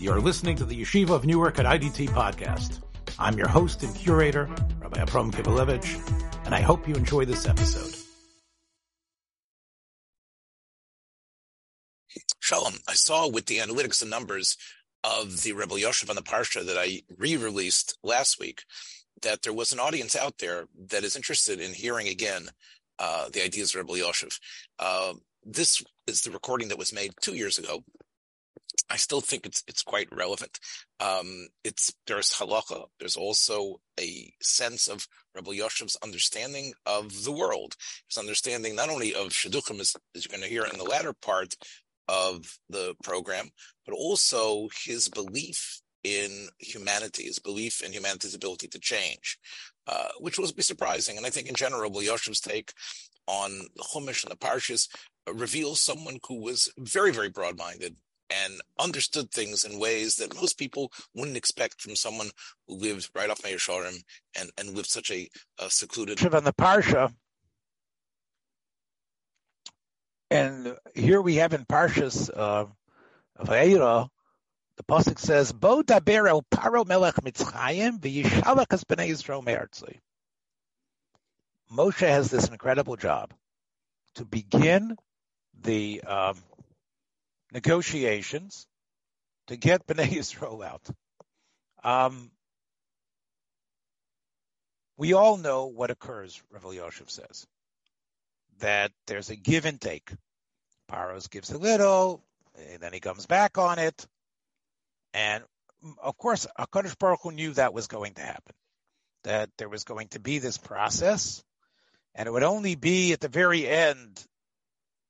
You're listening to the Yeshiva of Newark at IDT podcast. I'm your host and curator, Rabbi Abram Kivelevich, and I hope you enjoy this episode. Shalom. I saw with the analytics and numbers of the Rebbe Yoshev on the Parsha that I re-released last week that there was an audience out there that is interested in hearing again uh, the ideas of Rebbe Yoshev. Uh, this is the recording that was made two years ago. I still think it's it's quite relevant. Um, it's there's halacha. There's also a sense of Rabbi Yoshev's understanding of the world. His understanding not only of shidduchim, as, as you're going to hear in the latter part of the program, but also his belief in humanity, his belief in humanity's ability to change, uh, which will be surprising. And I think in general, Rabbi Yoshev's take on Chumash and the Parshas reveals someone who was very, very broad-minded and understood things in ways that most people wouldn't expect from someone who lived right off Meir and, and lived such a, a secluded. On the Parsha, and here we have in Parshas uh, Vayera, the pasuk says, "Bo daber el Paro melech Mitzrayim v'yishalach es bnei Yisrael me'artzei." Moshe has this incredible job to begin the um, negotiations to get Bnei Yisrael out. Um, we all know what occurs, Rav Yoshev says, that there's a give and take. Paros gives a little, and then he comes back on it. And of course, HaKadosh Baruch Hu knew that was going to happen, that there was going to be this process, and it would only be at the very end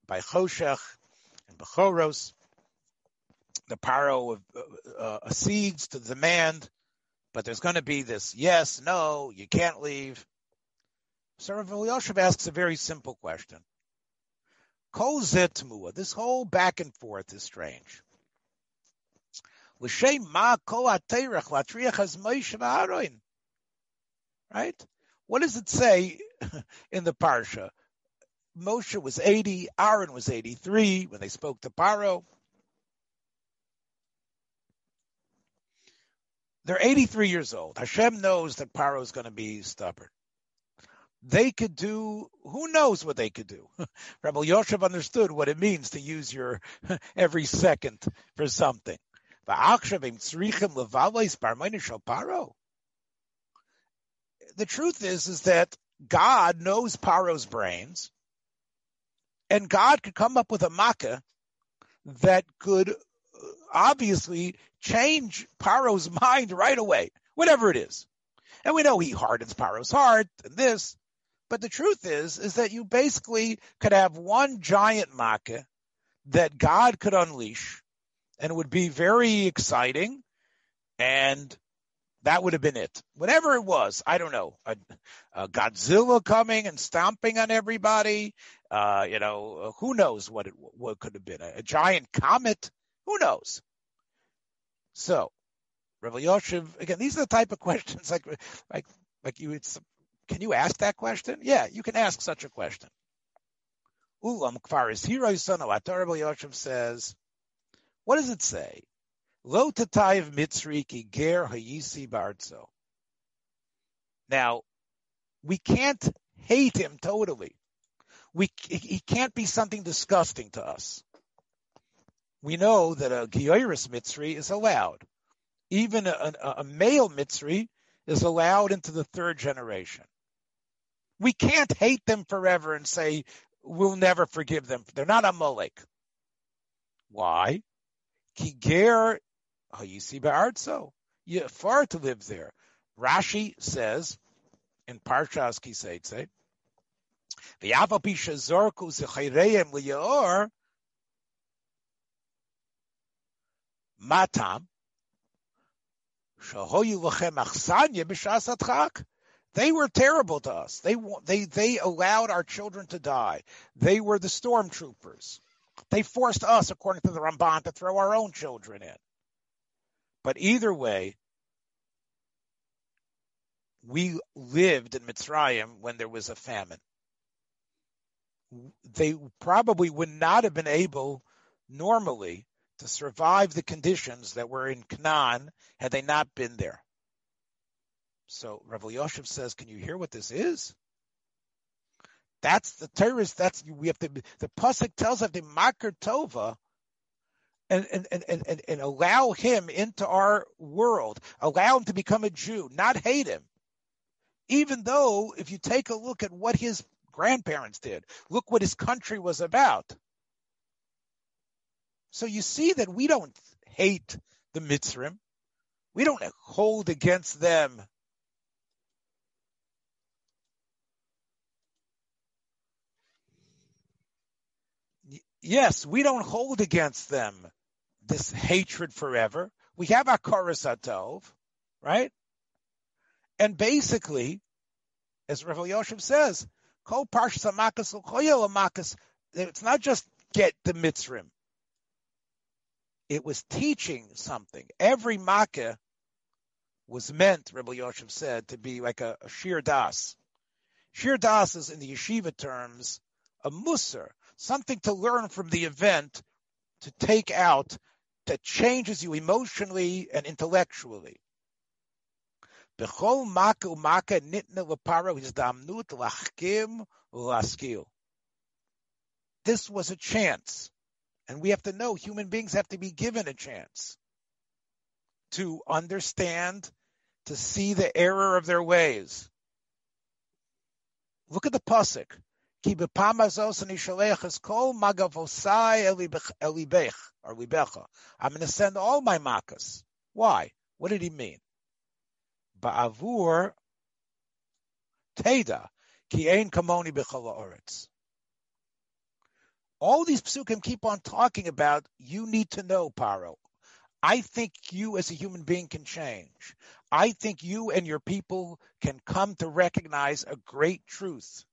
by Choshech and Bechoros, the paro uh, uh, accedes to the demand, but there's going to be this yes, no, you can't leave. So Rav Yoshev asks a very simple question. Kol zetmua, this whole back and forth is strange. Right? What does it say in the parsha? Moshe was 80, Aaron was 83 when they spoke to Paro. They're 83 years old. Hashem knows that Paro is going to be stubborn. They could do, who knows what they could do? Rebbe Yoshev understood what it means to use your every second for something. The truth is, is that God knows Paro's brains and God could come up with a makkah that could uh, obviously change Paro's mind right away, whatever it is. And we know he hardens Paro's heart and this, but the truth is, is that you basically could have one giant makkah that God could unleash and it would be very exciting and that would have been it. Whatever it was, I don't know. A, a Godzilla coming and stomping on everybody. Uh, you know, who knows what it what could have been? A, a giant comet. Who knows? So, Rav Yoshev, again, these are the type of questions like like like you. It's, can you ask that question? Yeah, you can ask such a question. Ulam kfar is hero son of Rav Yoshev says, what does it say? Lo tatayiv mitzri ki ger hayisi barzo. Now, we can't hate him totally. We he can't be something disgusting to us. We know that a Gioiris Mitzri is allowed. Even a, a, a male Mitzri is allowed into the third generation. We can't hate them forever and say we'll never forgive them. They're not a Molek. Why? Kiger you see Ba'artso. You far to live there. Rashi says in Parshas Kiseitze, matam. They were terrible to us. They they they allowed our children to die. They were the stormtroopers. They forced us, according to the Ramban, to throw our own children in. But either way, we lived in Mitzrayim when there was a famine. They probably would not have been able normally to survive the conditions that were in Canaan had they not been there. So Rav Yoshev says, can you hear what this is? That's the terrorist. That's we have to. The pasuk tells us the makar tova, and and, and and and allow him into our world. Allow him to become a Jew, not hate him. Even though, if you take a look at what his grandparents did, look what his country was about. So you see that we don't hate the Mitzrim. We don't hold against them yes, we don't hold against them this hatred forever. We have our Koros Atov, right? And basically, as Rav Yoshev says, It's not just get the Mitzrim. It was teaching something. Every Makkah was meant, Rabbi Yoshev said, to be like a, a Shir Das. Shir Das is, in the yeshiva terms, a musar, something to learn from the event to take out that changes you emotionally and intellectually. This was a chance. And we have to know human beings have to be given a chance to understand, to see the error of their ways. Look at the pasuk. Ki bepamazos ani shalech kol magavosai elibech or libecha. I'm going to send all my makas. Why? What did he mean? Ba'avur teda ki ein kamoni b'chol All these psukim keep on talking about you need to know Paro. I think you as a human being can change. I think you and your people can come to recognize a great truth.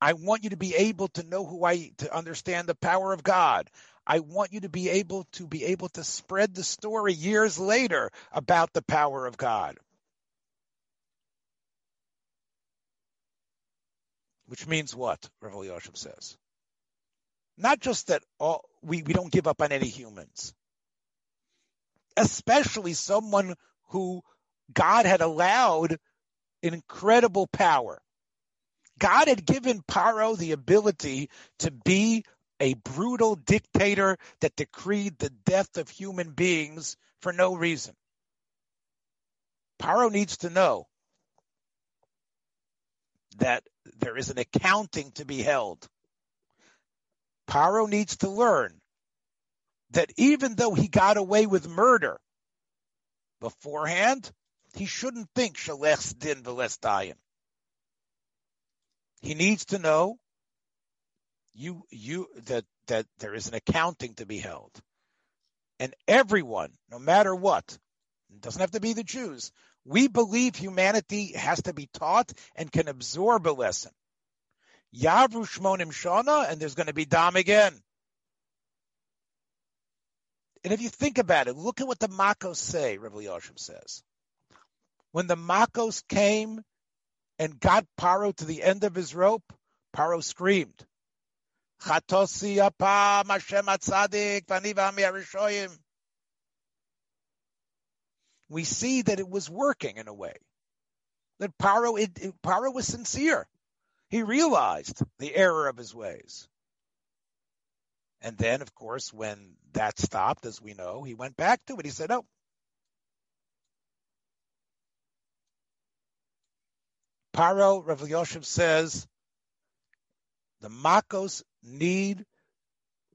I want you to be able to know who I, to understand the power of God. I want you to be able to be able to spread the story years later about the power of God. Which means what? Rav Yoshev says. Not just that all, we, we don't give up on any humans, especially someone who God had allowed incredible power. God had given Paro the ability to be a brutal dictator that decreed the death of human beings for no reason. Paro needs to know that there is an accounting to be held. Paro needs to learn that even though he got away with murder beforehand, he shouldn't think Shalech din v'les dayan. He needs to know you you that that there is an accounting to be held. And everyone, no matter what, it doesn't have to be the Jews, we believe humanity has to be taught and can absorb a lesson. Yavru Shmonim Shana, and there's going to be Dam again. And if you think about it, look at what the Makos say, Rabbi Yoshev says. When the Makos came and got Paro to the end of his rope, Paro screamed, Chatosi Hashem atzadik We see that it was working in a way. That Paro, it, it, Paro was sincere. He realized the error of his ways. And then, of course, when that stopped, as we know, he went back to it. He said, "Oh, Paro, Rav Yoshev says, the Makos need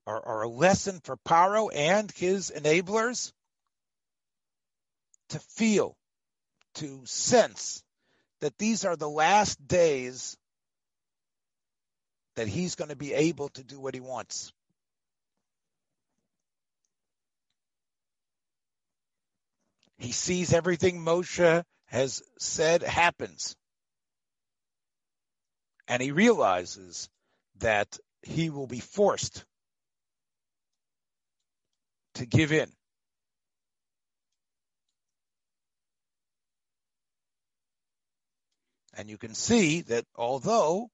or, or a lesson for Paro and his enablers to feel, to sense that these are the last days that he's going to be able to do what he wants. He sees everything Moshe has said happens and he realizes that he will be forced to give in. And you can see that although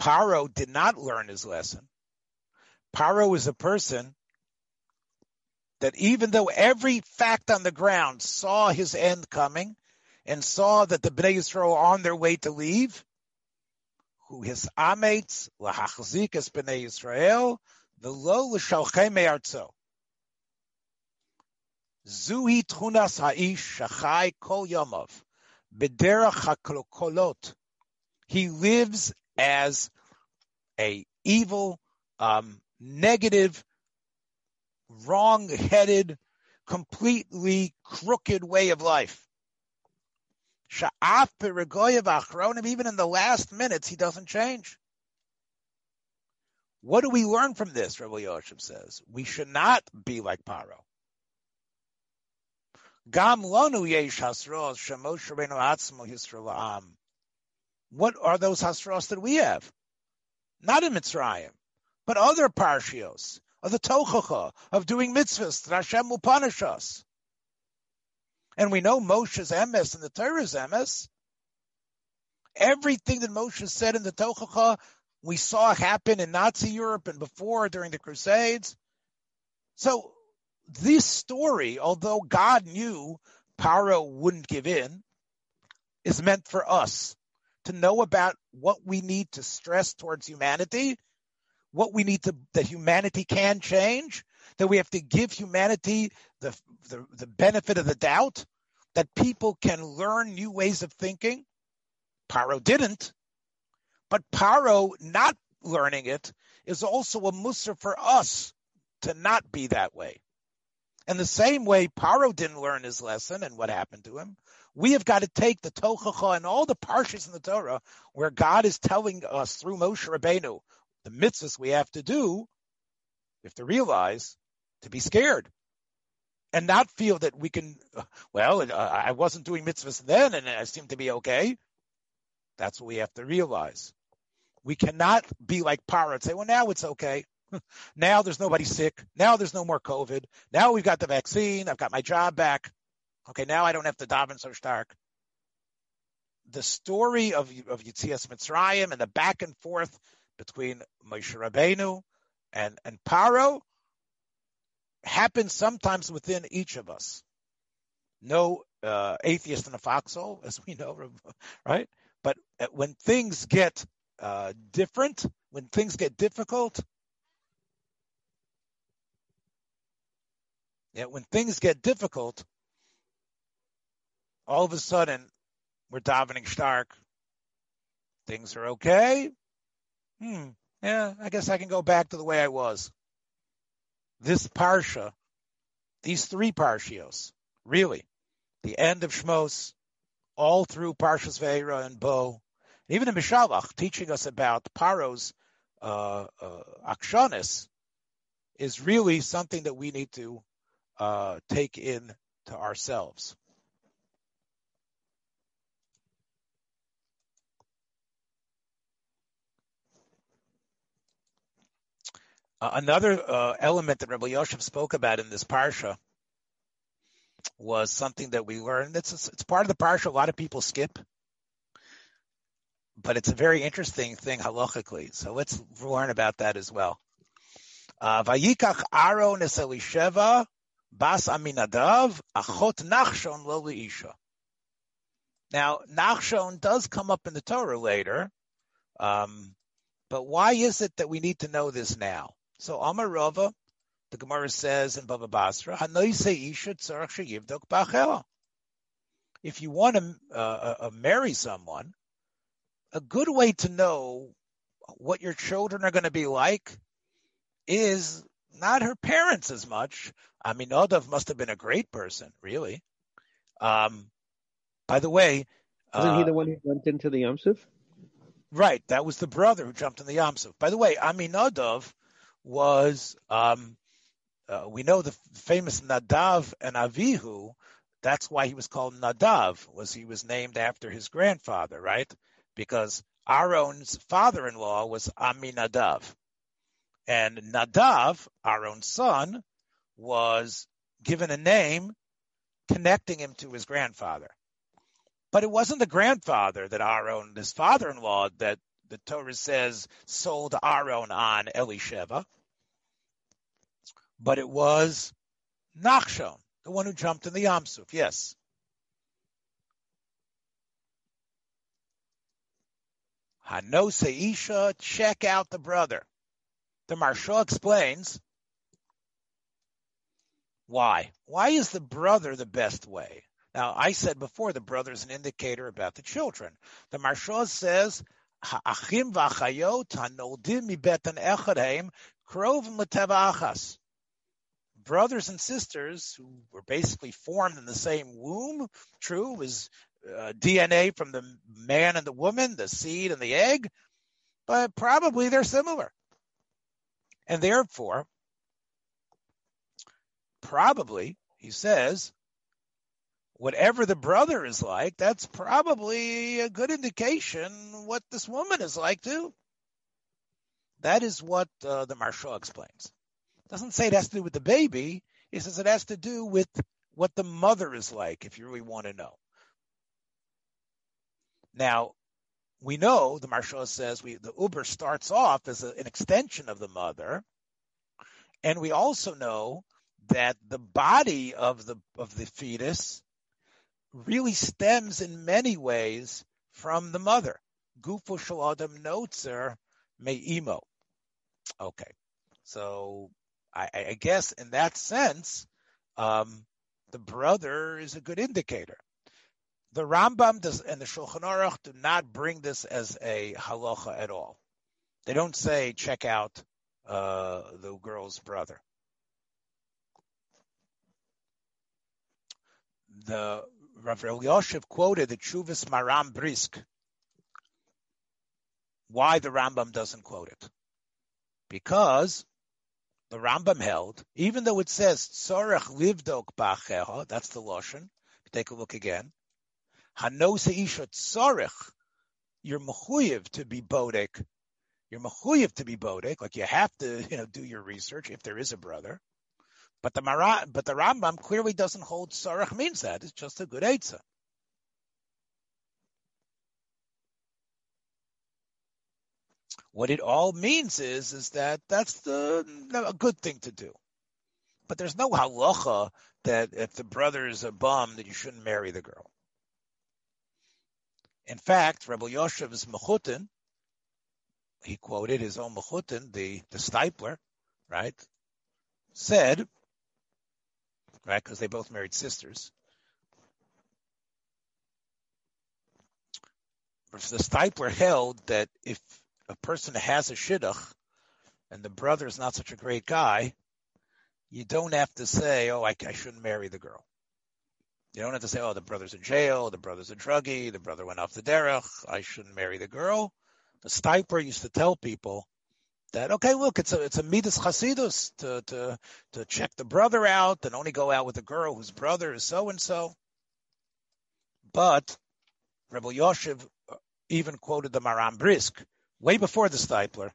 Paro did not learn his lesson. Paro is a person that even though every fact on the ground saw his end coming and saw that the Bnei Yisrael on their way to leave, who his amates lahachzik es Bnei Yisrael v'lo l'shalchem me'artzo. Zuhi tchunas ha'ish shachai kol yomov b'derach hakolot. He lives as a evil, um, negative, wrong-headed, completely crooked way of life. Even in the last minutes, he doesn't change. What do we learn from this? Rabbi Yoshev says we should not be like Paro. What are those hasros that we have? Not in Mitzrayim, but other parshios of the tochacha of doing mitzvahs that Hashem will punish us. And we know Moshe's emes and the Torah's emes. Everything that Moshe said in the tochacha, we saw happen in Nazi Europe and before during the Crusades. So this story, although God knew Paro wouldn't give in, is meant for us to know about what we need to stress towards humanity, what we need to, that humanity can change, that we have to give humanity the, the, the benefit of the doubt, that people can learn new ways of thinking. Paro didn't, but Paro not learning it is also a mussar for us to not be that way. And the same way Paro didn't learn his lesson and what happened to him, we have got to take the Tochacha and all the parshas in the Torah where God is telling us through Moshe Rabbeinu the mitzvahs we have to do, we have to realize to be scared and not feel that we can, well, uh, I wasn't doing mitzvahs then and I seem to be okay. That's what we have to realize. We cannot be like Paro and say, well, now it's okay. now there's nobody sick. Now there's no more COVID. Now we've got the vaccine. I've got my job back. Okay, now I don't have to daven so stark. The story of of Yitzias Mitzrayim and the back and forth between Moshe Rabbeinu and and Paro happens sometimes within each of us. No uh, atheist in a foxhole, as we know, right? But uh, when things get uh, different, when things get difficult, yeah, when things get difficult, all of a sudden we're davening stark. Things are okay. Hmm. Yeah, I guess I can go back to the way I was. This parsha, these three parshios, really, the end of Shmos, all through Parshas Veira and Bo, and even in Mishalach, teaching us about Paro's uh, uh, akshanis, is really something that we need to uh, take in to ourselves. Uh, another uh, element that Rabbi Yosef spoke about in this parsha was something that we learned. It's it's part of the parsha. A lot of people skip, but it's a very interesting thing halachically. So let's learn about that as well. Uh, Vayikach Aaron bas Aminadav achot Nachshon. Now Nachshon does come up in the Torah later, um, but why is it that we need to know this now? So Amar Rava, the Gemara says in Baba Basra, if you want to uh, uh, uh, marry someone, a good way to know what your children are going to be like is not her parents as much. I mean, Odav must have been a great person, really. Um, by the way, wasn't uh, he the one who jumped into the Yamsuf? Right, that was the brother who jumped in the Yamsuf. By the way, Aminadov was um, uh, we know the famous Nadav and Avihu. That's why he was called Nadav. Was he was named after his grandfather, right? Because Aaron's father-in-law was Aminadav, and Nadav, Aaron's son, was given a name connecting him to his grandfather. But it wasn't the grandfather that Aaron, his father-in-law, that the Torah says sold Aaron on Elisheva, but it was Nachshon, the one who jumped in the Yamsuf. Yes. Hanose Isha, check out the brother. The Maharsha explains why. Why is the brother the best way? Now, I said before the brother is an indicator about the children. The Maharsha says, Ha'achim v'achayot hanoldim mibetan echadheim krov l'teva achas. Brothers and sisters who were basically formed in the same womb, true, was uh, DNA from the man and the woman, the seed and the egg, but probably they're similar. And therefore, probably, he says, whatever the brother is like, that's probably a good indication what this woman is like too. That is what uh, the Marshal explains. Doesn't say it has to do with the baby. It says it has to do with what the mother is like, if you really want to know. Now, we know the Maharsha says we the ubar starts off as a, an extension of the mother, and we also know that the body of the of the fetus really stems in many ways from the mother. Gufu shel adam notzer me'imo. Okay, so I, I, guess in that sense, um, the brother is a good indicator. The Rambam does, and the Shulchan Aruch do not bring this as a halacha at all. They don't say check out uh, the girl's brother. The Rav Elyashiv quoted the Chuvas Maram Brisk. Why the Rambam doesn't quote it? Because the Rambam held, even though it says Tzorech Livdok Ba'acheha, that's the Lashon. Take a look again. Hanos Isha Tzorech, you're mechuyev to be bodek. You're mechuyev to be bodek, like you have to, you know, do your research if there is a brother. But the Mara, but the Rambam clearly doesn't hold Sarach means that. It's just a good Eitzah. What it all means is, is that that's the a good thing to do. But there's no halacha that if the brother is a bum, that you shouldn't marry the girl. In fact, Rebbe Yoshev's Mechutin, he quoted his own Mechutin, the, the Steipler, right, said right? Because they both married sisters. The Steipler held that if a person has a shidduch and the brother is not such a great guy, you don't have to say, "Oh, I, I shouldn't marry the girl." You don't have to say, "Oh, the brother's in jail, the brother's a druggie, the brother went off the derech, I shouldn't marry the girl." The Steipler used to tell people, that okay, look, it's a it's a midas chasidus to to to check the brother out and only go out with a girl whose brother is so and so. But Rebbe Yoshev even quoted the Maram Brisk way before the Steipler,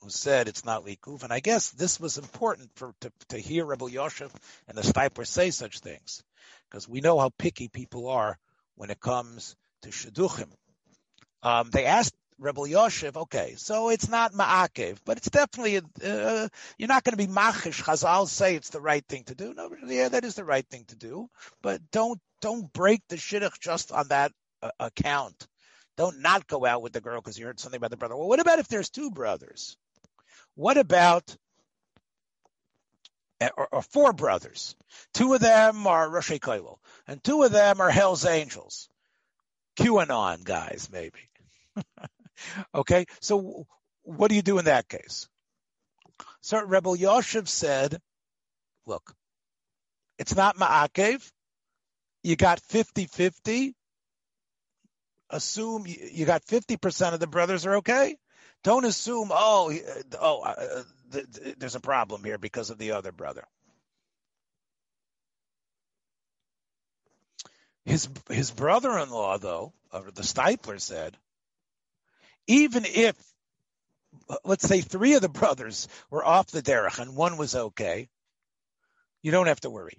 who said it's not likuv. And I guess this was important for to, to hear Rebbe Yoshev and the Steipler say such things, because we know how picky people are when it comes to shidduchim. Um, they asked Rebbe Yoshev, okay, so it's not ma'akev, but it's definitely, uh, you're not going to be machish. Chazal say it's the right thing to do. No, yeah, that is the right thing to do, but don't, don't break the shidduch just on that uh, account. Don't not go out with the girl because you heard something about the brother. Well, what about if there's two brothers? What about, eh, or, or four brothers? Two of them are Rosh Koilel, and two of them are Hell's Angels. QAnon guys, maybe. Okay, so what do you do in that case? So Rebbe Yoshev said, look, it's not Ma'akev. You got 50-50. Assume you got 50% of the brothers are okay. Don't assume, oh, oh, uh, there's a problem here because of the other brother. His his brother-in-law, though, the Steipler said, even if, let's say, three of the brothers were off the derech and one was okay, you don't have to worry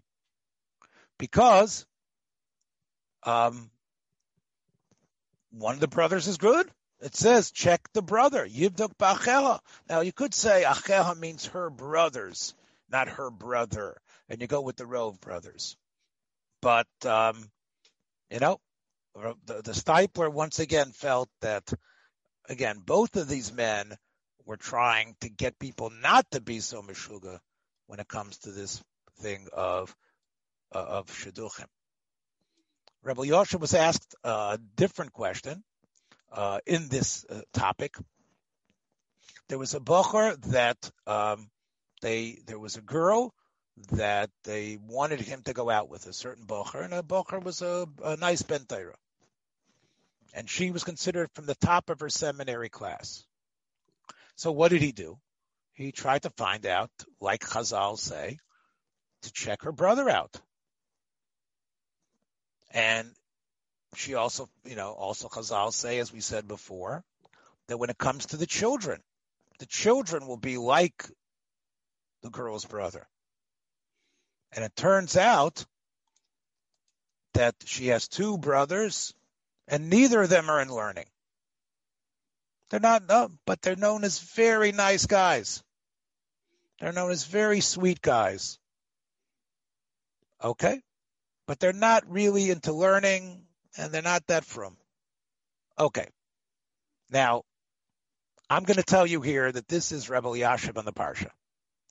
because um, one of the brothers is good It says check the brother. Yivduk ba'acheha. Now you could say acheha means her brothers, not her brother, and you go with the Rove brothers. But um, you know, the, the Steipler once again felt that again both of these men were trying to get people not to be so mishuga when it comes to this thing of uh, of shidduchim. Rebbe Yosha was asked a different question uh, in this uh, topic. There was a bocher that um, they there was a girl that they wanted him to go out with a certain bocher, and a bocher was a, a nice bentayra, and she was considered from the top of her seminary class. So what did he do? He tried to find out, like Chazal say, to check her brother out. And she also, you know, also Chazal say, as we said before, that when it comes to the children, the children will be like the girl's brother. And it turns out that she has two brothers, and neither of them are in learning. They're not, no, but they're known as very nice guys. They're known as very sweet guys. Okay? But they're not really into learning and they're not that from. Okay. Now, I'm going to tell you here that this is Rebbe Yashiv on the Parsha.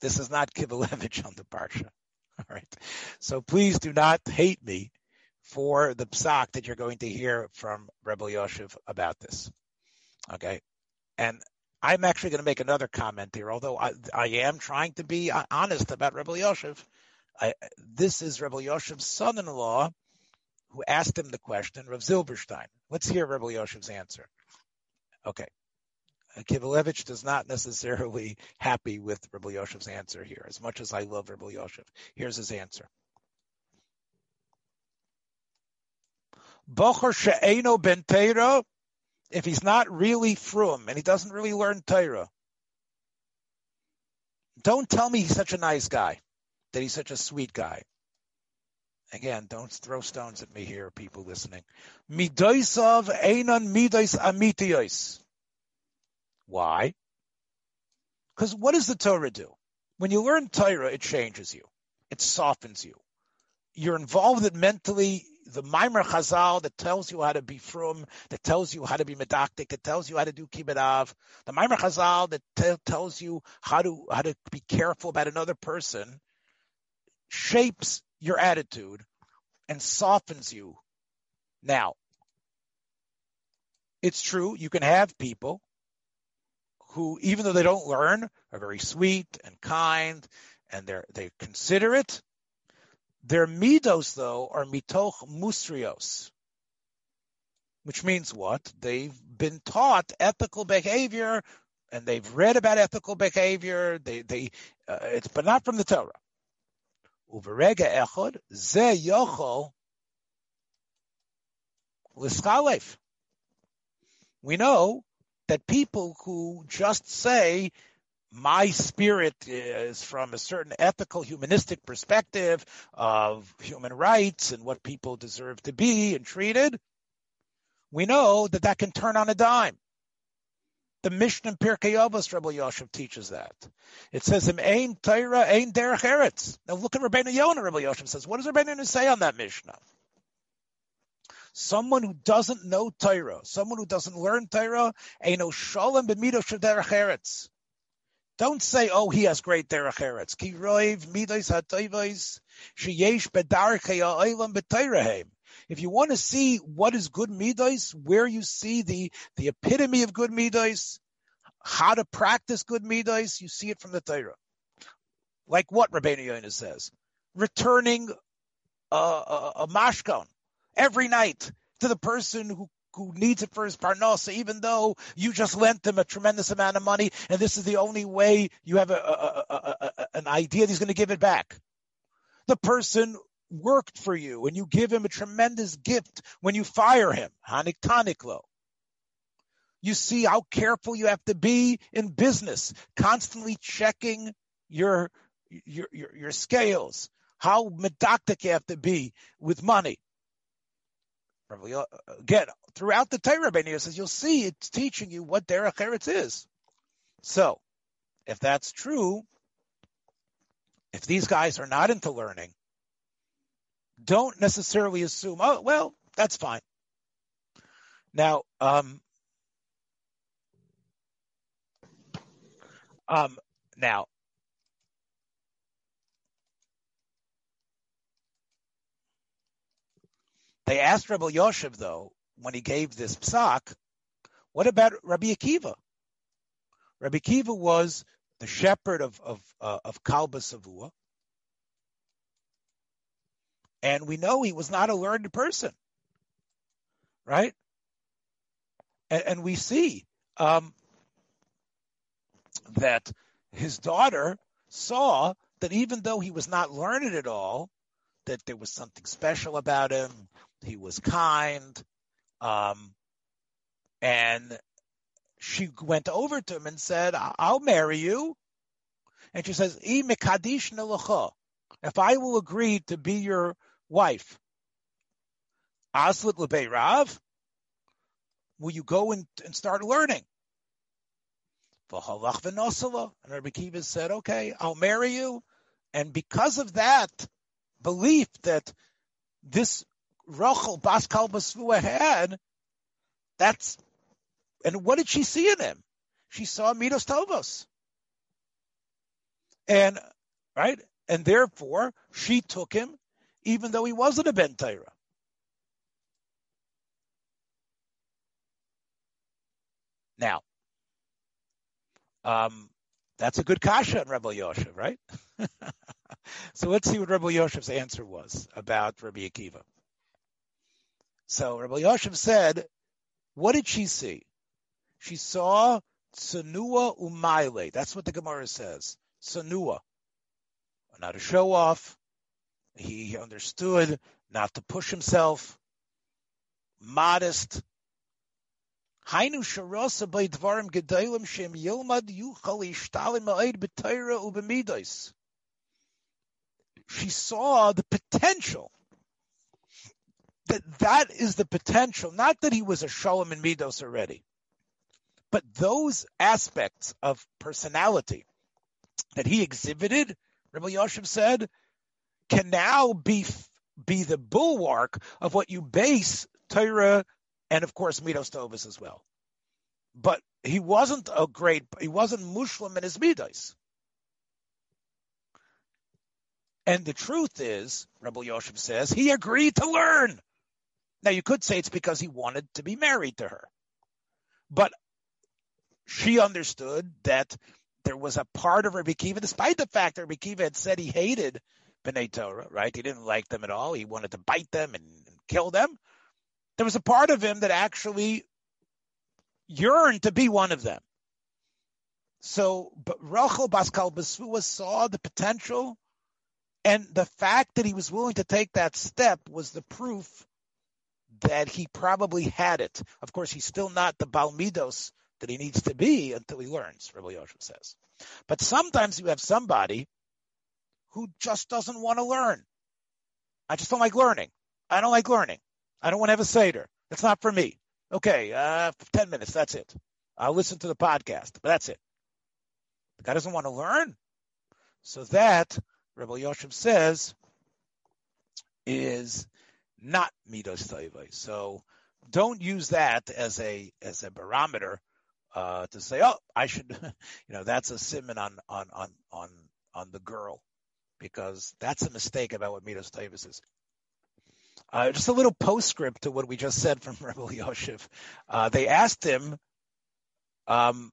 This is not Kivelevich on the Parsha. All right. So please do not hate me for the psak that you're going to hear from Rebbe Yoshev about this. Okay. And I'm actually going to make another comment here, although I, I am trying to be honest about Rebbe Yoshev. I, this is Rebbe Yoshev's son-in-law who asked him the question, Rav Zilberstein. Let's hear Rebbe Yoshev's answer. Okay. Kivelevich does not necessarily happy with Rebbe Yoshev's answer here, as much as I love Rebbe Yoshev. Here's his answer. Bocher she'eno ben if he's not really frum and he doesn't really learn Torah, don't tell me he's such a nice guy, that he's such a sweet guy. Again, don't throw stones at me here, people listening. Midoisav einan midois amitiyos. Why? Because what does the Torah do? When you learn Torah, it changes you. It softens you. You're involved in mentally the Maimer Chazal that tells you how to be frum, that tells you how to be medactic, that tells you how to do kibbutz. The Maimer Chazal that t- tells you how to how to be careful about another person shapes your attitude and softens you. Now, it's true, you can have people who, even though they don't learn, are very sweet and kind and they're they considerate. Their midos, though, are mitoch musrios, which means what? They've been taught ethical behavior and they've read about ethical behavior. They, they, uh, it's, but not from the Torah. Echod ze yochol l'schalef. We know that people who just say my spirit is from a certain ethical humanistic perspective of human rights and what people deserve to be and treated, we know that that can turn on a dime. The Mishnah in Pirkei Avos, Rebbe Yoshev teaches that. It says him ain ain derech eretz. Now look at Rabbeinu Yonah, Rebbe Yoshev says. What does Rabbeinu say on that Mishnah? Someone who doesn't know Torah, someone who doesn't learn Torah, no shalom b'midosh derech eretz. Don't say, oh, he has great derech eretz. Ki roiv midos hatoivos sheyesh bedarchei ha'olam. If you want to see what is good midos, where you see the, the epitome of good midos, how to practice good midos, you see it from the Torah. Like what Rabbeinu Yonah says, returning a, a, a mashkon every night to the person who who needs it for his parnasa, even though you just lent him a tremendous amount of money, and this is the only way you have a, a, a, an idea that he's going to give it back. The person worked for you and you give him a tremendous gift when you fire him. Haniktaniklo. You see how careful you have to be in business, constantly checking your your your, your scales, how medactic you have to be with money. Again, throughout the Torah, Rabbeinu says you'll see it's teaching you what derech eretz is. So, if that's true, if these guys are not into learning, don't necessarily assume, oh, well, that's fine. Now, um, um, now, they asked Rabbi Yoshev, though, when he gave this psak, what about Rabbi Akiva? Rabbi Akiva was the shepherd of of uh, of Kalba Savua, and we know he was not a learned person, right? And, and we see um, that his daughter saw that even though he was not learned at all, that there was something special about him. He was kind, um, and she went over to him and said, "I'll marry you." And she says, "If I will agree to be your wife, Aslit lebei Rav, will you go and, and start learning?" And Rabbi Kiva said, "Okay, I'll marry you." And because of that belief that this Rachel Bas Kalbasvua had, that's and what did she see in him? She saw Midos Tovos. And, right? And therefore, she took him, even though he wasn't a Ben Torah. Now, um, that's a good kasha on Rebbe Yoshev, right? so let's see what Rebbe Yoshev's answer was about Rabbi Akiva. So Rebbe Yoshev said, what did she see? She saw Tsanua Umaile. That's what the Gemara says. Tsanua. Not to show off. He understood not to push himself. Modest. She saw the potential that that is the potential, not that he was a shalom in midos already, but those aspects of personality that he exhibited, Rabbi Yoshev said, can now be be the bulwark of what you base Torah and of course Midos Tovas as well. But he wasn't a great, he wasn't Muslim in his Midos. And the truth is, Rabbi Yoshev says, he agreed to learn. Now you could say it's because he wanted to be married to her. But she understood that there was a part of Rabbi Kiva, despite the fact that Rabbi Kiva had said he hated B'nai Torah, right? He didn't like them at all. He wanted to bite them and, and kill them. There was a part of him that actually yearned to be one of them. So, but Rachel Baskal Basua saw the potential, and the fact that he was willing to take that step was the proof that he probably had it. Of course, he's still not the Balmidos that he needs to be until he learns, Rabbi Yosef says. But sometimes you have somebody who just doesn't want to learn. I just don't like learning. I don't like learning. I don't want to have a Seder. That's not for me. Okay, uh, 10 minutes, that's it. I'll listen to the podcast, but that's it. The guy doesn't want to learn. So that, Rabbi Yosef says, is not midos toivai. So don't use that as a as a barometer uh, to say, oh, I should, you know, that's a simon on on on on on the girl, because that's a mistake about what midas tavis is. Uh, just a little postscript to what we just said from Rebbe Yoshev. Uh, they asked him, um,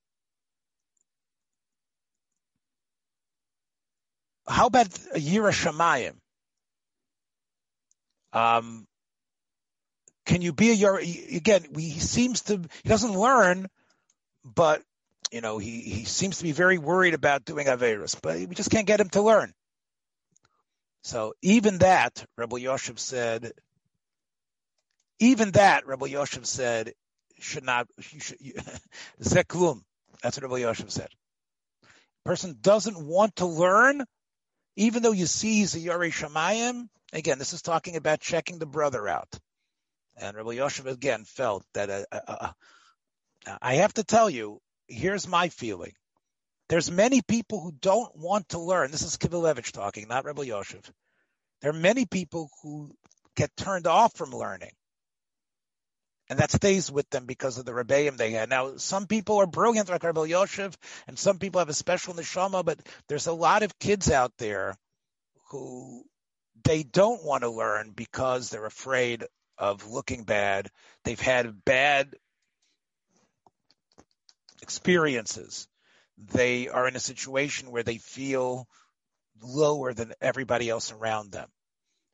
how about Yira Shamayim? Um, can you be a Yira? Again, he seems to, he doesn't learn but you know he he seems to be very worried about doing averus, but we just can't get him to learn. So even that, Rebbe Yoshev said. Even that, Rebbe Yoshev said, should not. You should, zeklum. That's what Rebbe Yoshev said. Person doesn't want to learn, even though you see he's a Yore Shamayim. Again, this is talking about checking the brother out. And Rabbi Yosef again felt that uh, uh, uh, I have to tell you, here's my feeling. There's many people who don't want to learn. This is Kivelevich talking, not Rebbe Yoshev. There are many people who get turned off from learning. And that stays with them because of the rebellion they had. Now, some people are brilliant like Rebbe Yoshev, and some people have a special neshama, but there's a lot of kids out there who they don't want to learn because they're afraid of looking bad. They've had bad experiences. They are in a situation where they feel lower than everybody else around them.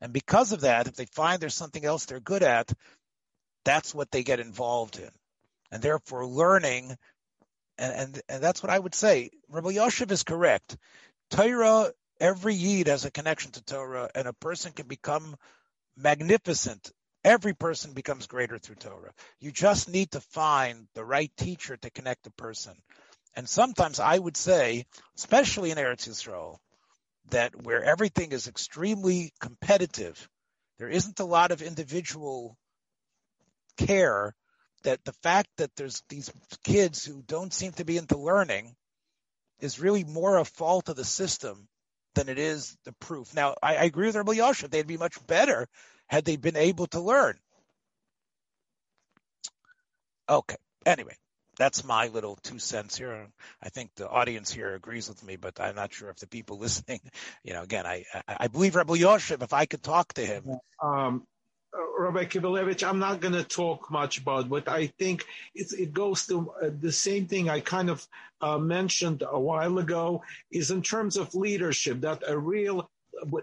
And because of that, if they find there's something else they're good at, that's what they get involved in. And therefore learning, and, and, and that's what I would say. Rabbi Yoshev is correct. Torah, every Yid has a connection to Torah, and a person can become magnificent. Every person becomes greater through Torah. You just need to find the right teacher to connect the person. And sometimes I would say, especially in Eretz Yisrael, that where everything is extremely competitive, there isn't a lot of individual care that the fact that there's these kids who don't seem to be into learning is really more a fault of the system than it is the proof. Now, I, I agree with Rabbi Yoshev. They'd be much better had they been able to learn. Okay. Anyway, that's my little two cents here. I think the audience here agrees with me, but I'm not sure if the people listening, you know, again, I I, believe Rabbi Yoshev, if I could talk to him. Um, Rabbi Kivelevich, I'm not going to talk much about, but I think it goes to uh, the same thing I kind of uh, mentioned a while ago is in terms of leadership that a real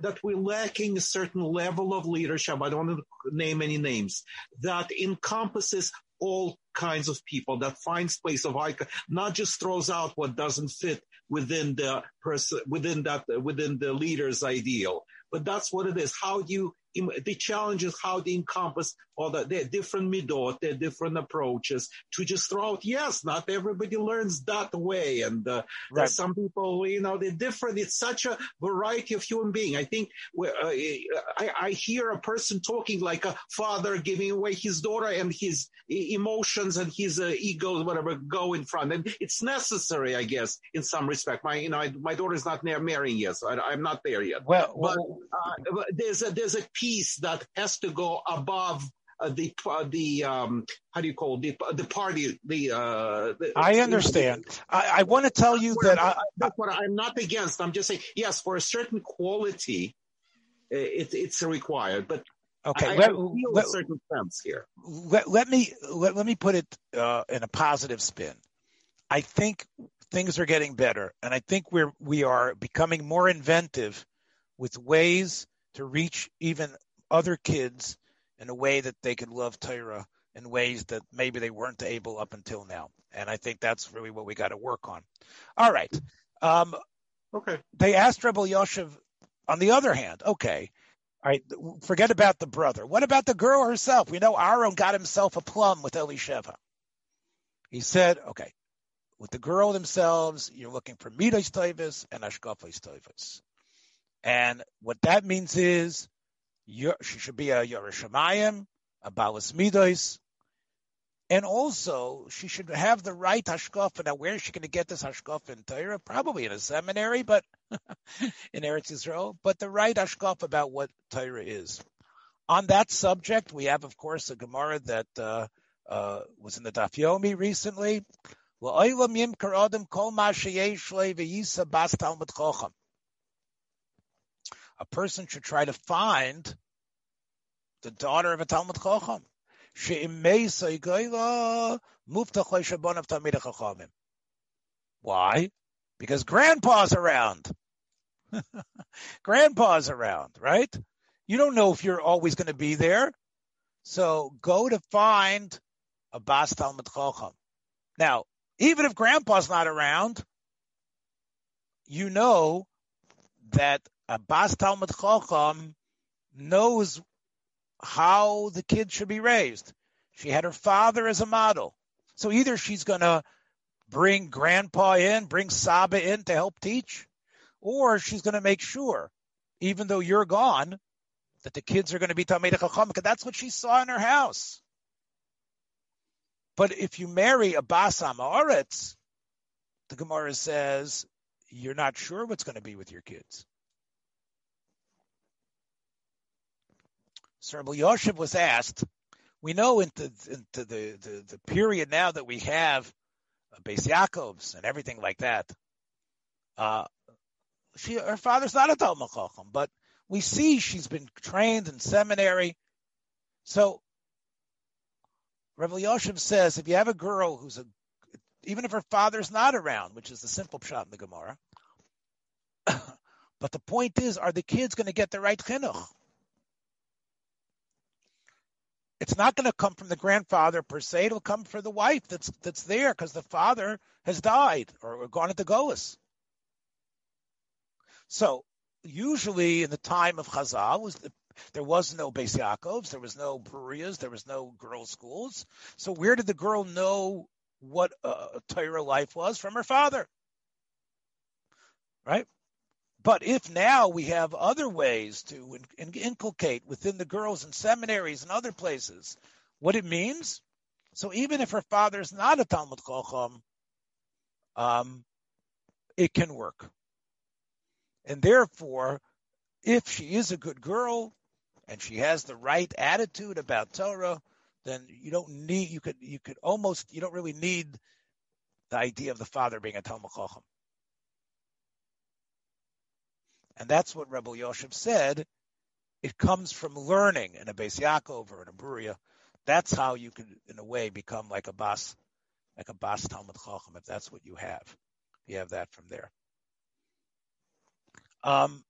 that we're lacking a certain level of leadership. I don't want to name any names that encompasses all kinds of people that finds place of icon, not just throws out what doesn't fit within the person, within that, within the leader's ideal. But that's what it is. How you the challenge is how they encompass all the their different midot, their different approaches to just throw out. Yes, not everybody learns that way, and uh, right. some people, you know, they're different. It's such a variety of human being. I think uh, I, I, hear a person talking like a father giving away his daughter, and his emotions and his uh, ego, whatever, go in front, and it's necessary, I guess, in some respect. My, you know, I, my daughter is not marrying yet, so I, am not there yet. Well, but uh, there's a there's a piece that has to go above uh, the uh, the um, how do you call it? the the party the, uh, the I understand. I, I want to tell you that I, that's what I'm not against. I'm just saying yes for a certain quality, it, it's required, but. Okay, I, let, I let, a certain sense here. Let, let me let, let me put it uh, in a positive spin. I think things are getting better, and I think we're we are becoming more inventive with ways to reach even other kids in a way that they could love Torah in ways that maybe they weren't able up until now. And I think that's really what we got to work on. All right. Um, okay. They asked Rebbe Yoshev, on the other hand, okay, all right, forget about the brother. What about the girl herself? We know Aaron got himself a plum with Elisheva. He said, okay, with the girl themselves, you're looking for midas toivus and ashkafos toivus. And what that means is she should be a Yiras Shamayim, a Balas Midos, and also she should have the right hashkafa. Now, where is she going to get this hashkafa in Torah? Probably in a seminary, but in Eretz Israel. But the right hashkafa about what Torah is. On that subject, we have, of course, a Gemara that uh, uh, was in the Daf Yomi recently. A person should try to find the daughter of a Talmud Chacham. Why? Because grandpa's around. grandpa's around, right? You don't know if you're always going to be there. So go to find a Bas Talmud Chacham. Now, even if grandpa's not around, you know that a Bas Talmud Chacham knows how the kid should be raised. She had her father as a model. So either she's going to bring grandpa in, bring Saba in to help teach, or she's going to make sure, even though you're gone, that the kids are going to be Talmidei Chacham because that's what she saw in her house. But if you marry a Bas Amoritz, the Gemara says you're not sure what's going to be with your kids. So Rabbi was asked, we know into, into the, the, the period now that we have uh, Beis Yaakovs and everything like that, uh, she, her father's not a Talmud Chacham, but we see she's been trained in seminary. So Rabbi Yosef says, if you have a girl who's a, even if her father's not around, which is the simple shot in the Gemara, but the point is, are the kids going to get the right chinuch? It's not going to come from the grandfather per se. It'll come from the wife that's that's there because the father has died or gone into Golis. So usually in the time of Chazal was the, there was no Beis Yaakovs, there was no Brurias, there was no girls' schools. So where did the girl know what uh, Torah life was from her father? Right? But if now we have other ways to in, in, inculcate within the girls in seminaries and other places what it means, so even if her father is not a Talmud Chacham, um, it can work. And therefore, if she is a good girl and she has the right attitude about Torah, then you don't need you could you could almost you don't really need the idea of the father being a Talmud Chacham. And that's what Rebbe Yosef said. It comes from learning in a Beis Yaakov or in a Bruria. That's how you can, in a way, become like a Bas, like a Bas Talmud Chacham, if that's what you have. You have that from there. Um,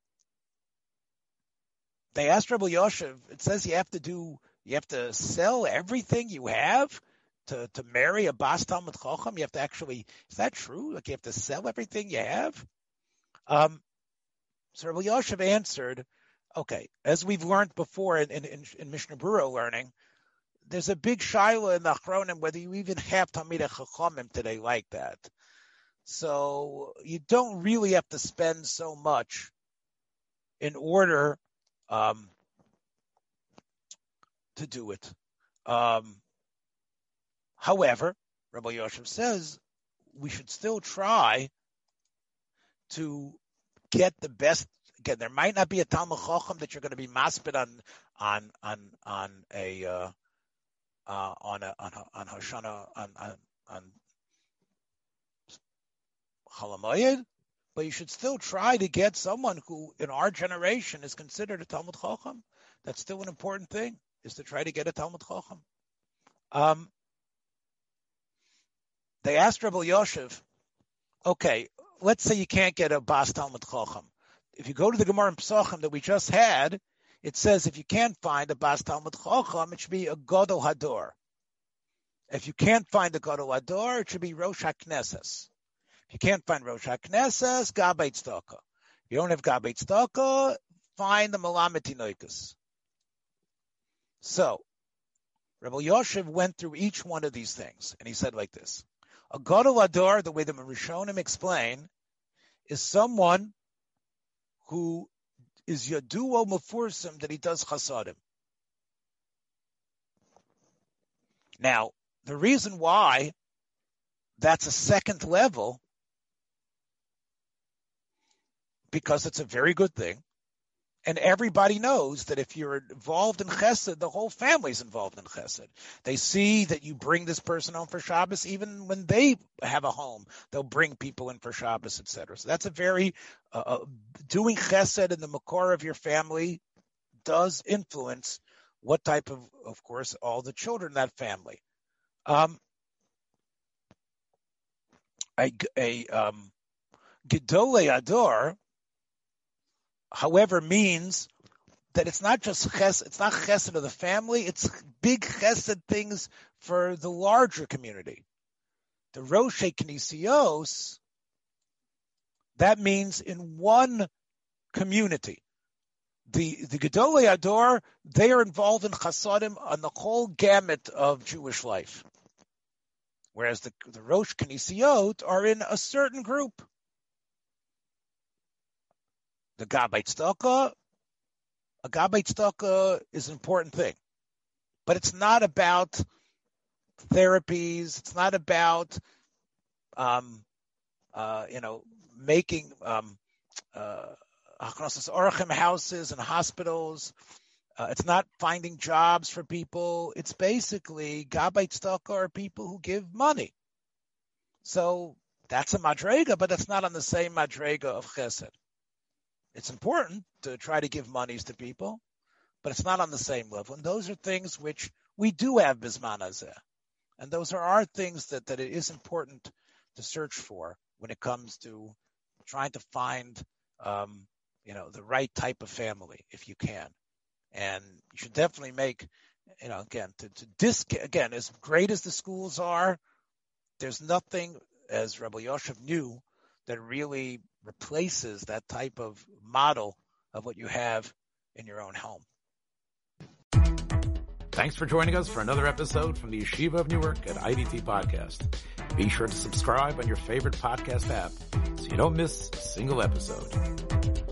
they asked Rebbe Yosef, it says you have to do, you have to sell everything you have to, to marry a Bas Talmud Chacham. You have to actually, is that true? Like you have to sell everything you have? Um, so Rabbi Yosef answered, okay, as we've learned before in, in, in Mishnah Berurah learning, there's a big shaila in the Achronim whether you even have Talmidei Chachamim today like that. So you don't really have to spend so much in order um, to do it. Um, however, Rabbi Yosef says we should still try to get the best. Again, there might not be a Talmud Chacham that you're going to be maspid on on on on a uh, uh, on a on on Hoshana on on, on but you should still try to get someone who, in our generation, is considered a Talmud Chacham. That's still an important thing, is to try to get a Talmud Chacham. Um, they asked Rebbe Yosef, okay, let's say you can't get a Bas Talmud Chacham. If you go to the Gemara in Pesachim that we just had, it says if you can't find a Bas Talmud Chacham, it should be a Godel Hador. If you can't find a Godel Hador, it should be Rosh HaKnesses. If you can't find Rosh HaKnesses, Gabbai Tzedakah. If you don't have Gabbai Tzedakah, find the Malametinoikus. So, Rebbe Yoshev went through each one of these things, and he said like this. A Gadol Ador, the way the Rishonim explain, is someone who is Yaduo Mefursim that he does chasadim. Now, the reason why that's a second level, because it's a very good thing, and everybody knows that if you're involved in chesed, the whole family's involved in chesed. They see that you bring this person home for Shabbos, even when they have a home, they'll bring people in for Shabbos, etc. So that's a very uh, uh, doing chesed in the makor of your family does influence what type of, of course, all the children in that family. Um, a, a um, Gedole Ador, however, means that it's not just ches, it's not chesed of the family, it's big chesed things for the larger community. The Rosh Knisios, that means in one community. The the Gedolei Ador, they are involved in chasadim on the whole gamut of Jewish life. Whereas the, the Rosh Knisiot are in a certain group the Gabbai Tzedakah a gabbai tzedakah is an important thing, but it's not about therapies. It's not about, um, uh, you know, making um, uh, houses and hospitals. Uh, it's not finding jobs for people. It's basically gabbai tzedakah are people who give money. So that's a madrega, but it's not on the same madrega of chesed. It's important to try to give monies to people, but it's not on the same level. And those are things which we do have bisman azeh. And those are our things that, that it is important to search for when it comes to trying to find, um, you know, the right type of family, if you can. And you should definitely make, you know, again, to, to disc, again, as great as the schools are, there's nothing, as Rebbe Yoshev knew, that really replaces that type of model of what you have in your own home. Thanks for joining us for another episode from the Yeshiva of Newark at IDT Podcast. Be sure to subscribe on your favorite podcast app so you don't miss a single episode.